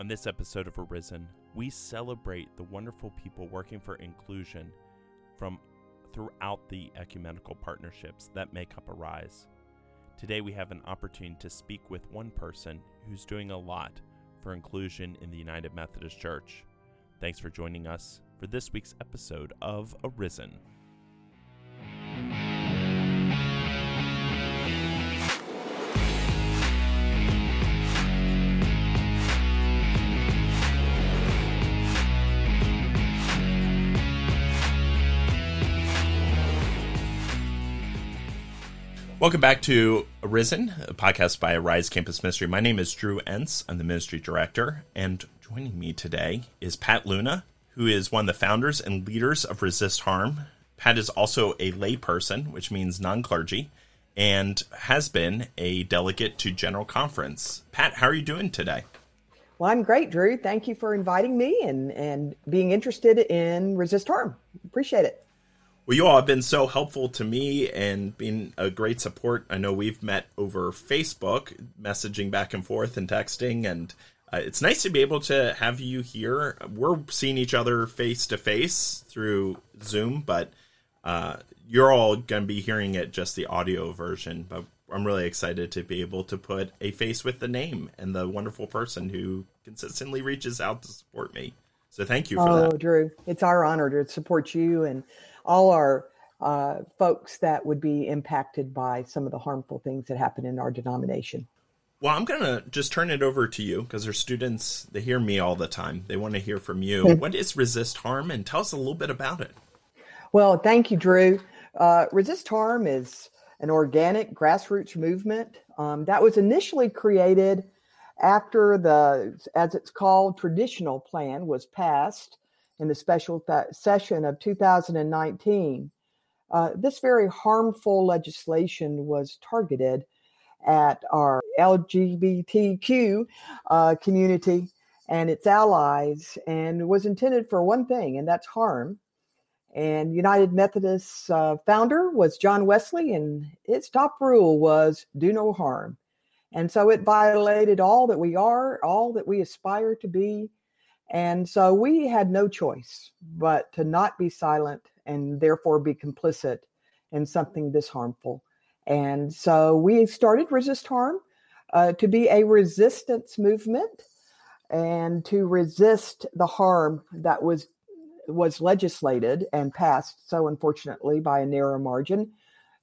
On this episode of Arisen, we celebrate the wonderful people working for inclusion from throughout the ecumenical partnerships that make up Arise. Today, we have an opportunity to speak with one person who's doing a lot for inclusion in the United Methodist Church. Thanks for joining us for this week's episode of Arisen. Welcome back to Arisen, a podcast by Arise Campus Ministry. My name is Drew Entz. I'm the ministry director, and joining me today is Pat Luna, who is one of the founders and leaders of Resist Harm. Pat is also a layperson, which means non clergy, and has been a delegate to General Conference. Pat, how are you doing today? Well, I'm great, Drew. Thank you for inviting me and, and being interested in Resist Harm. Appreciate it. Well, you all have been so helpful to me and been a great support. I know we've met over Facebook, messaging back and forth and texting, and uh, it's nice to be able to have you here. We're seeing each other face to face through Zoom, but uh, you're all going to be hearing it just the audio version. But I'm really excited to be able to put a face with the name and the wonderful person who consistently reaches out to support me. So thank you for oh, that. Drew, it's our honor to support you and all our uh, folks that would be impacted by some of the harmful things that happen in our denomination. Well, I'm going to just turn it over to you because our students, they hear me all the time. They want to hear from you. Mm-hmm. What is Resist Harm? And tell us a little bit about it. Well, thank you, Drew. Uh, Resist Harm is an organic grassroots movement um, that was initially created after the, as it's called, traditional plan was passed in the special th- session of 2019, uh, this very harmful legislation was targeted at our LGBTQ uh, community and its allies and was intended for one thing, and that's harm. And United Methodist uh, founder was John Wesley, and its top rule was do no harm. And so it violated all that we are, all that we aspire to be, and so we had no choice but to not be silent and therefore be complicit in something this harmful. And so we started Resist Harm uh, to be a resistance movement and to resist the harm that was was legislated and passed so unfortunately by a narrow margin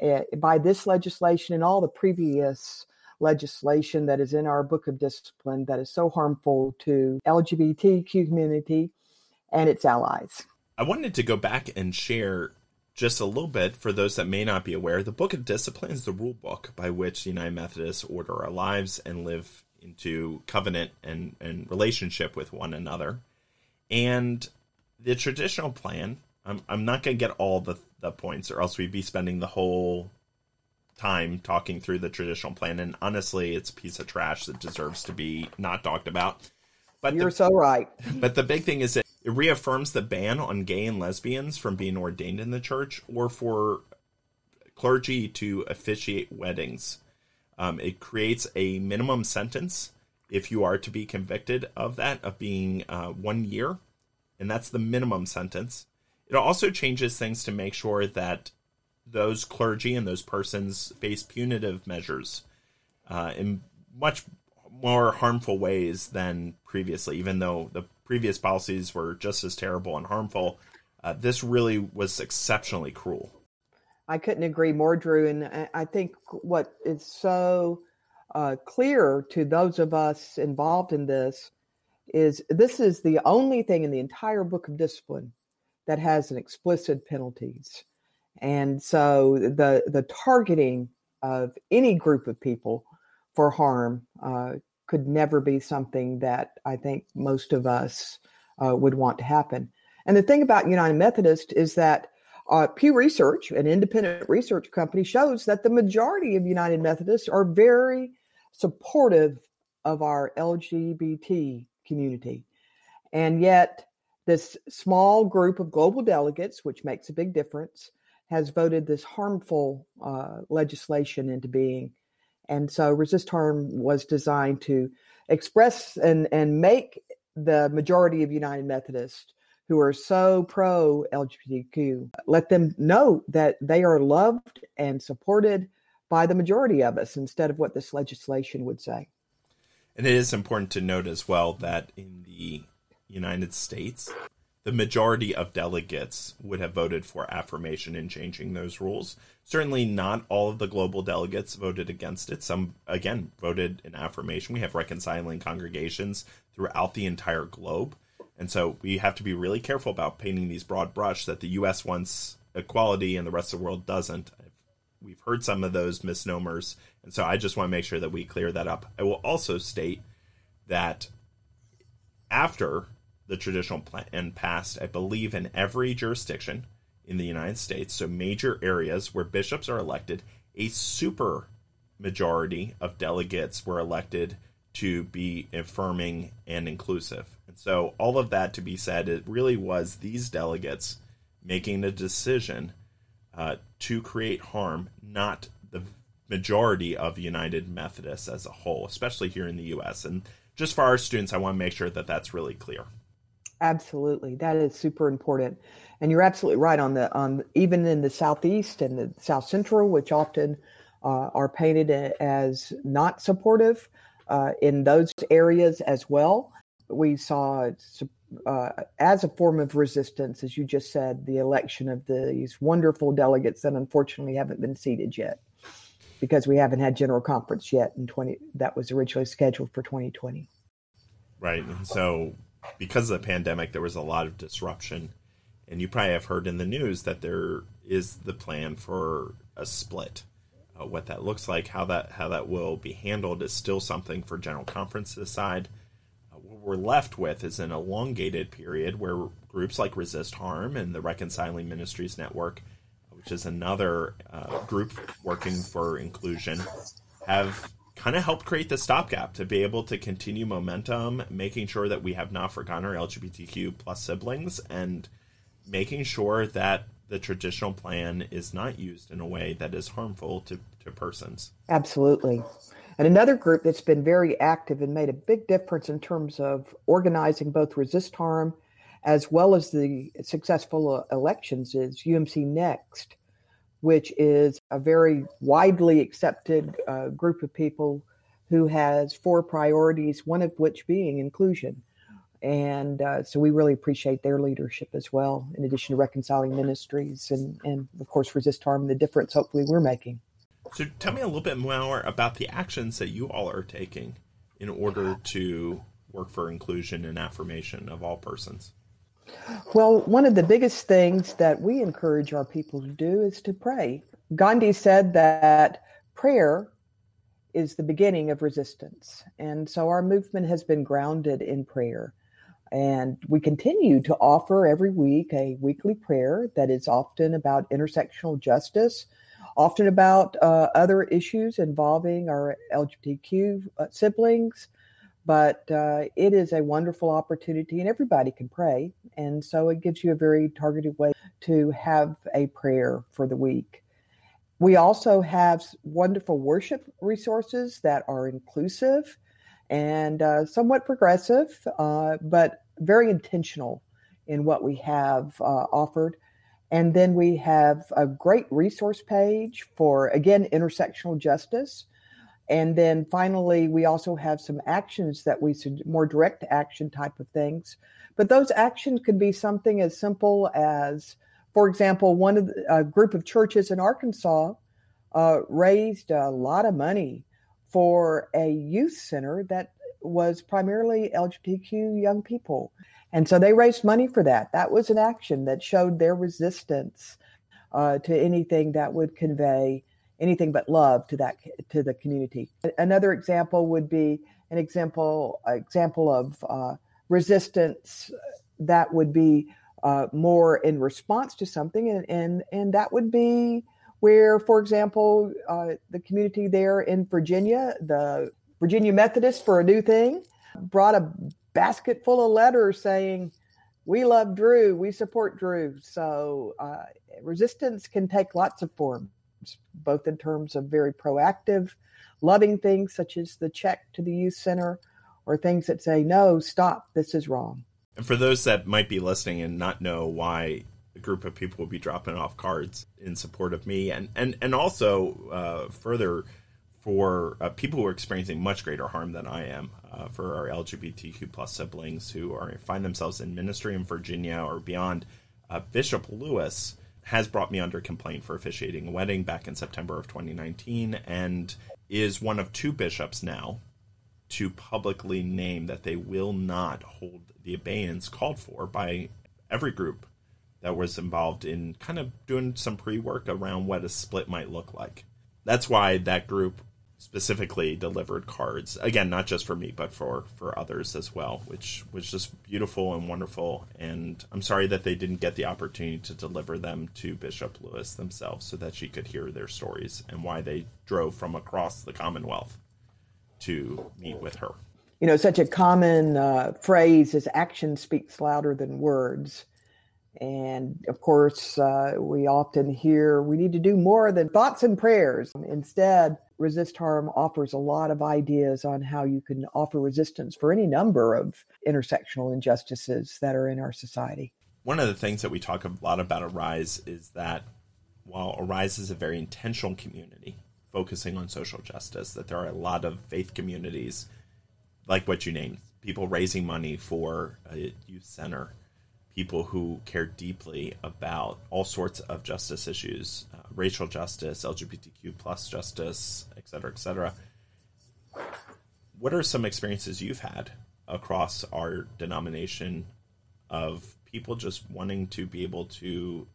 uh, by this legislation and all the previous legislation that is in our book of discipline that is so harmful to LGBTQ community and its allies. I wanted to go back and share just a little bit for those that may not be aware. The book of discipline is the rule book by which the United Methodists order our lives and live into covenant and, and relationship with one another. And the traditional plan, I'm, I'm not going to get all the, the points, or else we'd be spending the whole time talking through the traditional plan, and honestly, it's a piece of trash that deserves to be not talked about. But you're the, so right. but the big thing is that it reaffirms the ban on gay and lesbians from being ordained in the church or for clergy to officiate weddings. Um, it creates a minimum sentence if you are to be convicted of that of being uh, one year, and that's the minimum sentence. It also changes things to make sure that those clergy and those persons face punitive measures uh, in much more harmful ways than previously, even though the previous policies were just as terrible and harmful. Uh, this really was exceptionally cruel. I couldn't agree more, Drew. And I think what is so uh, clear to those of us involved in this is this is the only thing in the entire book of discipline that has an explicit penalties. And so the the targeting of any group of people for harm uh, could never be something that I think most of us uh, would want to happen. And the thing about United Methodist is that uh, Pew Research, an independent research company, shows that the majority of United Methodists are very supportive of our LGBT community. And yet, this small group of global delegates, which makes a big difference, has voted this harmful uh, legislation into being. And so resist harm was designed to express and, and make the majority of United Methodists who are so pro LGBTQ, let them know that they are loved and supported by the majority of us instead of what this legislation would say. And it is important to note as well that in the United States, the majority of delegates would have voted for affirmation in changing those rules. Certainly, not all of the global delegates voted against it. Some, again, voted in affirmation. We have reconciling congregations throughout the entire globe. And so we have to be really careful about painting these broad brush that the U.S. wants equality and the rest of the world doesn't. We've heard some of those misnomers. And so I just want to make sure that we clear that up. I will also state that after the traditional plan passed, I believe, in every jurisdiction in the United States, so major areas where bishops are elected, a super majority of delegates were elected to be affirming and inclusive. And so, all of that to be said, it really was these delegates making a decision uh, to create harm, not the majority of United Methodists as a whole, especially here in the U.S. And just for our students, I want to make sure that that's really clear. Absolutely, that is super important, and you're absolutely right on the on even in the southeast and the south central, which often uh, are painted as not supportive uh, in those areas as well. We saw uh, as a form of resistance, as you just said, the election of these wonderful delegates that unfortunately haven't been seated yet because we haven't had general conference yet in 20 that was originally scheduled for 2020 right. And so because of the pandemic, there was a lot of disruption. And you probably have heard in the news that there is the plan for a split. Uh, what that looks like, how that how that will be handled, is still something for General Conference to decide. Uh, what we're left with is an elongated period where groups like Resist Harm and the Reconciling Ministries Network, which is another uh, group working for inclusion, have kind of helped create the stopgap to be able to continue momentum, making sure that we have not forgotten our LGBTQ plus siblings, and making sure that the traditional plan is not used in a way that is harmful to, to persons. Absolutely. And another group that's been very active and made a big difference in terms of organizing both resist harm as well as the successful uh, elections is UMC Next which is a very widely accepted uh, group of people who has four priorities, one of which being inclusion. And uh, so we really appreciate their leadership as well, in addition to reconciling ministries and, and of course, resist harm and the difference hopefully we're making. So tell me a little bit more about the actions that you all are taking in order to work for inclusion and affirmation of all persons. Well, one of the biggest things that we encourage our people to do is to pray. Gandhi said that prayer is the beginning of resistance. And so our movement has been grounded in prayer. And we continue to offer every week a weekly prayer that is often about intersectional justice, often about uh, other issues involving our LGBTQ uh, siblings, but uh, it is a wonderful opportunity and everybody can pray and so it gives you a very targeted way to have a prayer for the week. We also have wonderful worship resources that are inclusive and uh, somewhat progressive uh, but very intentional in what we have uh, offered. And then we have a great resource page for again intersectional justice and then finally, we also have some actions that we said more direct action type of things. But those actions could be something as simple as, for example, one of the, a group of churches in Arkansas uh, raised a lot of money for a youth center that was primarily LGBTQ young people. And so they raised money for that. That was an action that showed their resistance uh, to anything that would convey anything but love to that to the community. Another example would be an example example of uh, resistance that would be uh, more in response to something, and and and that would be where, for example, uh, the community there in Virginia, the Virginia Methodists for a New Thing, brought a basket full of letters saying. We love Drew. We support Drew. So uh, resistance can take lots of forms both in terms of very proactive, loving things such as the check to the youth center, or things that say, no, stop, this is wrong. And for those that might be listening and not know why a group of people will be dropping off cards in support of me, and and and also uh, further for uh, people who are experiencing much greater harm than I am, uh, for our LGBTQ plus siblings who are find themselves in ministry in Virginia or beyond, uh, Bishop Lewis has brought me under complaint for officiating a wedding back in September of 2019, and is one of two bishops now to publicly name that they will not hold the abeyance called for by every group that was involved in kind of doing some pre work around what a split might look like. That's why that group specifically delivered cards. Again not just for me but for for others as well which was just beautiful and wonderful. And i'm sorry that they didn't get the opportunity to deliver them to bishop lewis themselves so that she could hear their stories and why they drove from across the commonwealth to meet with her. You know such a common uh, phrase is action speaks louder than words and of course, uh, we often hear we need to do more than thoughts and prayers. Instead, Resist Harm offers a lot of ideas on how you can offer resistance for any number of intersectional injustices that are in our society. One of the things that we talk a lot about Arise is that while Arise is a very intentional community focusing on social justice, that there are a lot of faith communities, like what you named, people raising money for a youth center people who care deeply about all sorts of justice issues, uh, racial justice, LGBTQ plus justice, et cetera, et cetera. What are some experiences you've had across our denomination of people just wanting to be able to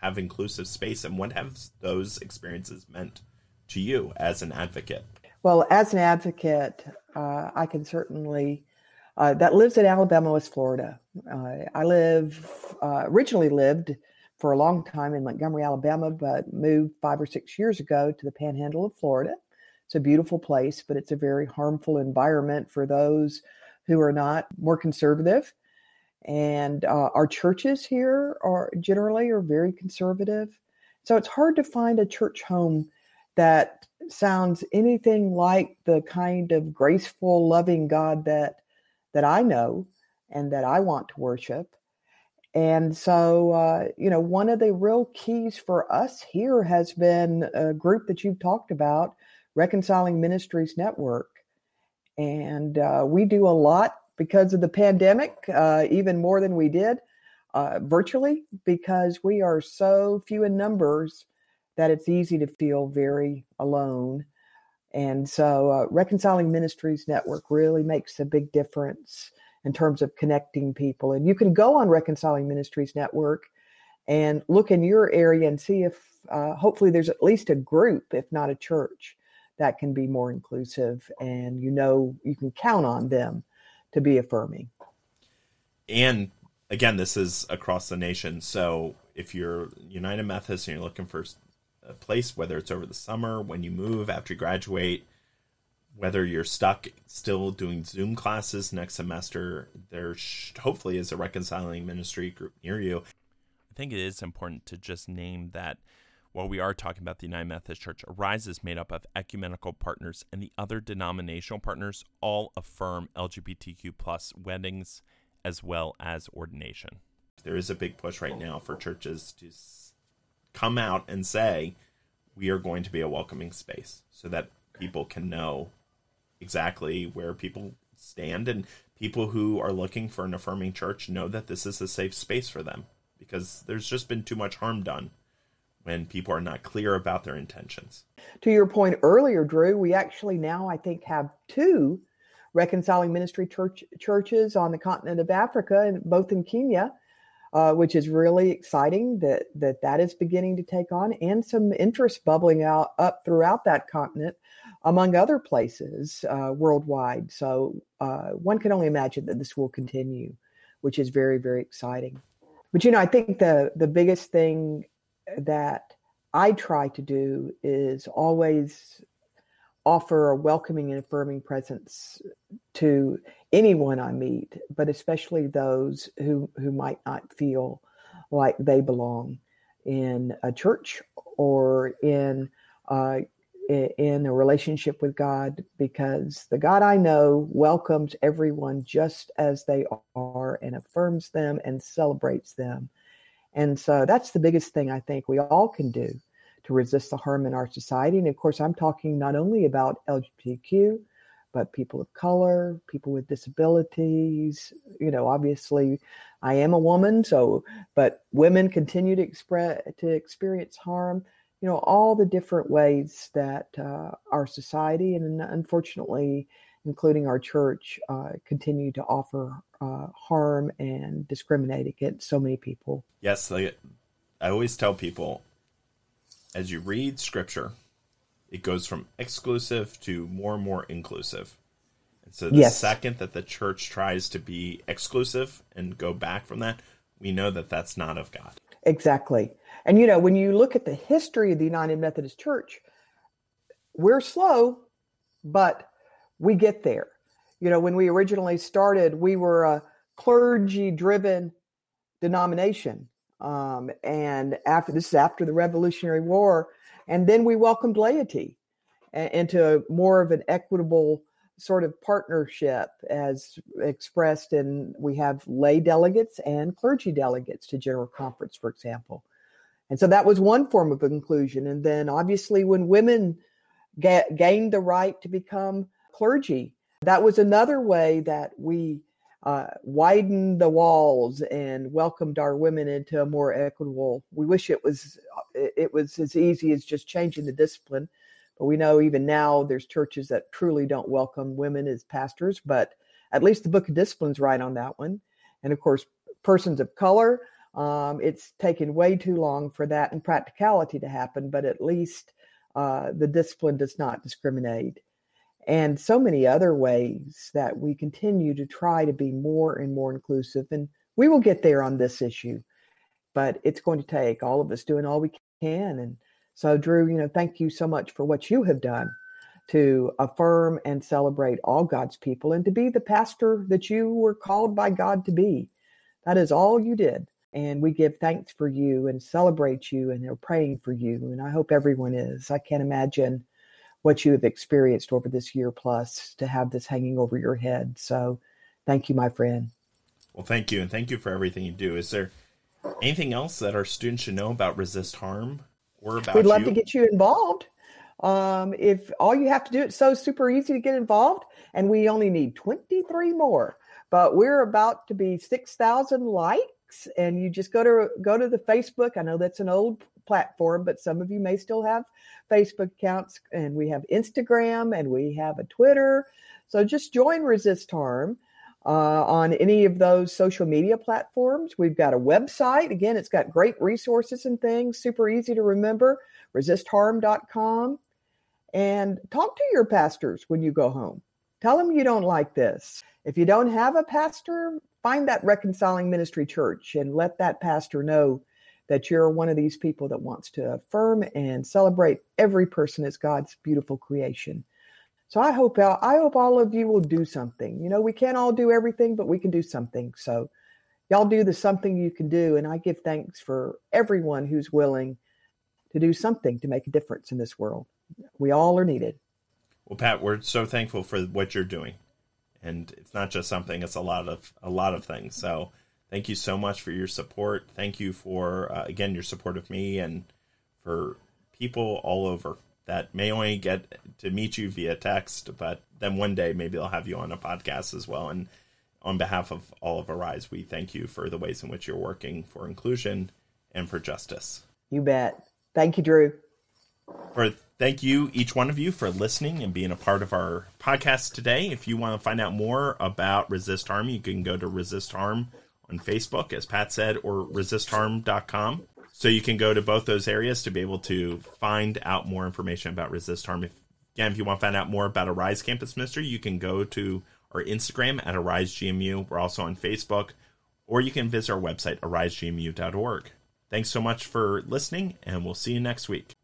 have inclusive space, and what have those experiences meant to you as an advocate? Well, as an advocate, uh, I can certainly uh, that lives in Alabama, West Florida. Uh, I live uh, originally lived for a long time in Montgomery, Alabama, but moved five or six years ago to the Panhandle of Florida. It's a beautiful place, but it's a very harmful environment for those who are not more conservative. And uh, our churches here are generally are very conservative, so it's hard to find a church home that sounds anything like the kind of graceful, loving God that that I know and that I want to worship. And so, uh, you know, one of the real keys for us here has been a group that you've talked about, Reconciling Ministries Network. And uh, we do a lot because of the pandemic, uh, even more than we did uh, virtually, because we are so few in numbers that it's easy to feel very alone. And so, uh, Reconciling Ministries Network really makes a big difference in terms of connecting people. And you can go on Reconciling Ministries Network and look in your area and see if uh, hopefully there's at least a group, if not a church, that can be more inclusive. And you know, you can count on them to be affirming. And again, this is across the nation. So if you're United Methodist and you're looking for a place, whether it's over the summer, when you move, after you graduate, whether you're stuck still doing Zoom classes next semester, there hopefully is a reconciling ministry group near you. I think it is important to just name that while we are talking about the United Methodist Church, Arise is made up of ecumenical partners and the other denominational partners all affirm LGBTQ plus weddings as well as ordination. There is a big push right now for churches to come out and say we are going to be a welcoming space so that people can know exactly where people stand and people who are looking for an affirming church know that this is a safe space for them because there's just been too much harm done when people are not clear about their intentions. To your point earlier, Drew, we actually now I think have two reconciling ministry church churches on the continent of Africa and both in Kenya uh, which is really exciting that that that is beginning to take on, and some interest bubbling out up throughout that continent, among other places uh, worldwide. So uh, one can only imagine that this will continue, which is very very exciting. But you know, I think the the biggest thing that I try to do is always offer a welcoming and affirming presence to anyone I meet, but especially those who, who might not feel like they belong in a church or in uh, in a relationship with God because the God I know welcomes everyone just as they are and affirms them and celebrates them. And so that's the biggest thing I think we all can do to resist the harm in our society. And of course, I'm talking not only about LGBTQ, but people of color, people with disabilities. You know, obviously, I am a woman, so but women continue to express to experience harm. You know, all the different ways that uh, our society and unfortunately, including our church, uh, continue to offer uh, harm and discriminate against so many people. Yes, I always tell people as you read scripture, it goes from exclusive to more and more inclusive. And so the yes. second that the church tries to be exclusive and go back from that, we know that that's not of God. Exactly. And you know, when you look at the history of the United Methodist Church, we're slow, but we get there. You know, when we originally started, we were a clergy driven denomination. Um, and after this is after the Revolutionary War, and then we welcomed laity into more of an equitable sort of partnership as expressed in we have lay delegates and clergy delegates to general conference for example. And so that was one form of inclusion. And then obviously when women ga- gained the right to become clergy that was another way that we uh, widened the walls and welcomed our women into a more equitable. We wish it was it was as easy as just changing the discipline, but we know even now there's churches that truly don't welcome women as pastors. But at least the Book of Discipline's right on that one, and of course, persons of color. Um, it's taken way too long for that in practicality to happen, but at least uh, the discipline does not discriminate and so many other ways that we continue to try to be more and more inclusive. And we will get there on this issue, but it's going to take all of us doing all we can. And so, Drew, you know, thank you so much for what you have done to affirm and celebrate all God's people and to be the pastor that you were called by God to be. That is all you did. And we give thanks for you and celebrate you and are praying for you. And I hope everyone is. I can't imagine what you have experienced over this year plus to have this hanging over your head. So thank you, my friend. Well, thank you. And thank you for everything you do. Is there anything else that our students should know about Resist Harm or about We'd love you? to get you involved. Um, if all you have to do, it's so super easy to get involved, and we only need 23 more. But we're about to be 6,000 likes, and you just go to go to the Facebook. I know that's an old platform, but some of you may still have Facebook accounts, and we have Instagram and we have a Twitter. So just join Resist Harm uh, on any of those social media platforms. We've got a website. Again, it's got great resources and things, super easy to remember resistharm.com. And talk to your pastors when you go home. Tell them you don't like this. If you don't have a pastor, find that reconciling ministry church and let that pastor know that you're one of these people that wants to affirm and celebrate every person as God's beautiful creation. So I hope uh, I hope all of you will do something. You know, we can't all do everything, but we can do something. So y'all do the something you can do and I give thanks for everyone who's willing to do something to make a difference in this world. We all are needed. Well, Pat, we're so thankful for what you're doing. And it's not just something, it's a lot of a lot of things. So thank you so much for your support. Thank you for uh, again your support of me and for people all over that may only get to meet you via text, but then one day maybe I'll have you on a podcast as well. And on behalf of all of Arise, we thank you for the ways in which you're working for inclusion and for justice. You bet. Thank you, Drew. For thank you, each one of you, for listening and being a part of our podcast today. If you want to find out more about Resist Harm, you can go to Resist Harm on Facebook, as Pat said, or resistharm.com. So you can go to both those areas to be able to find out more information about Resist Harm. If, again, if you want to find out more about Arise Campus Ministry, you can go to our Instagram at AriseGMU. We're also on Facebook, or you can visit our website, arisegmu.org. Thanks so much for listening, and we'll see you next week.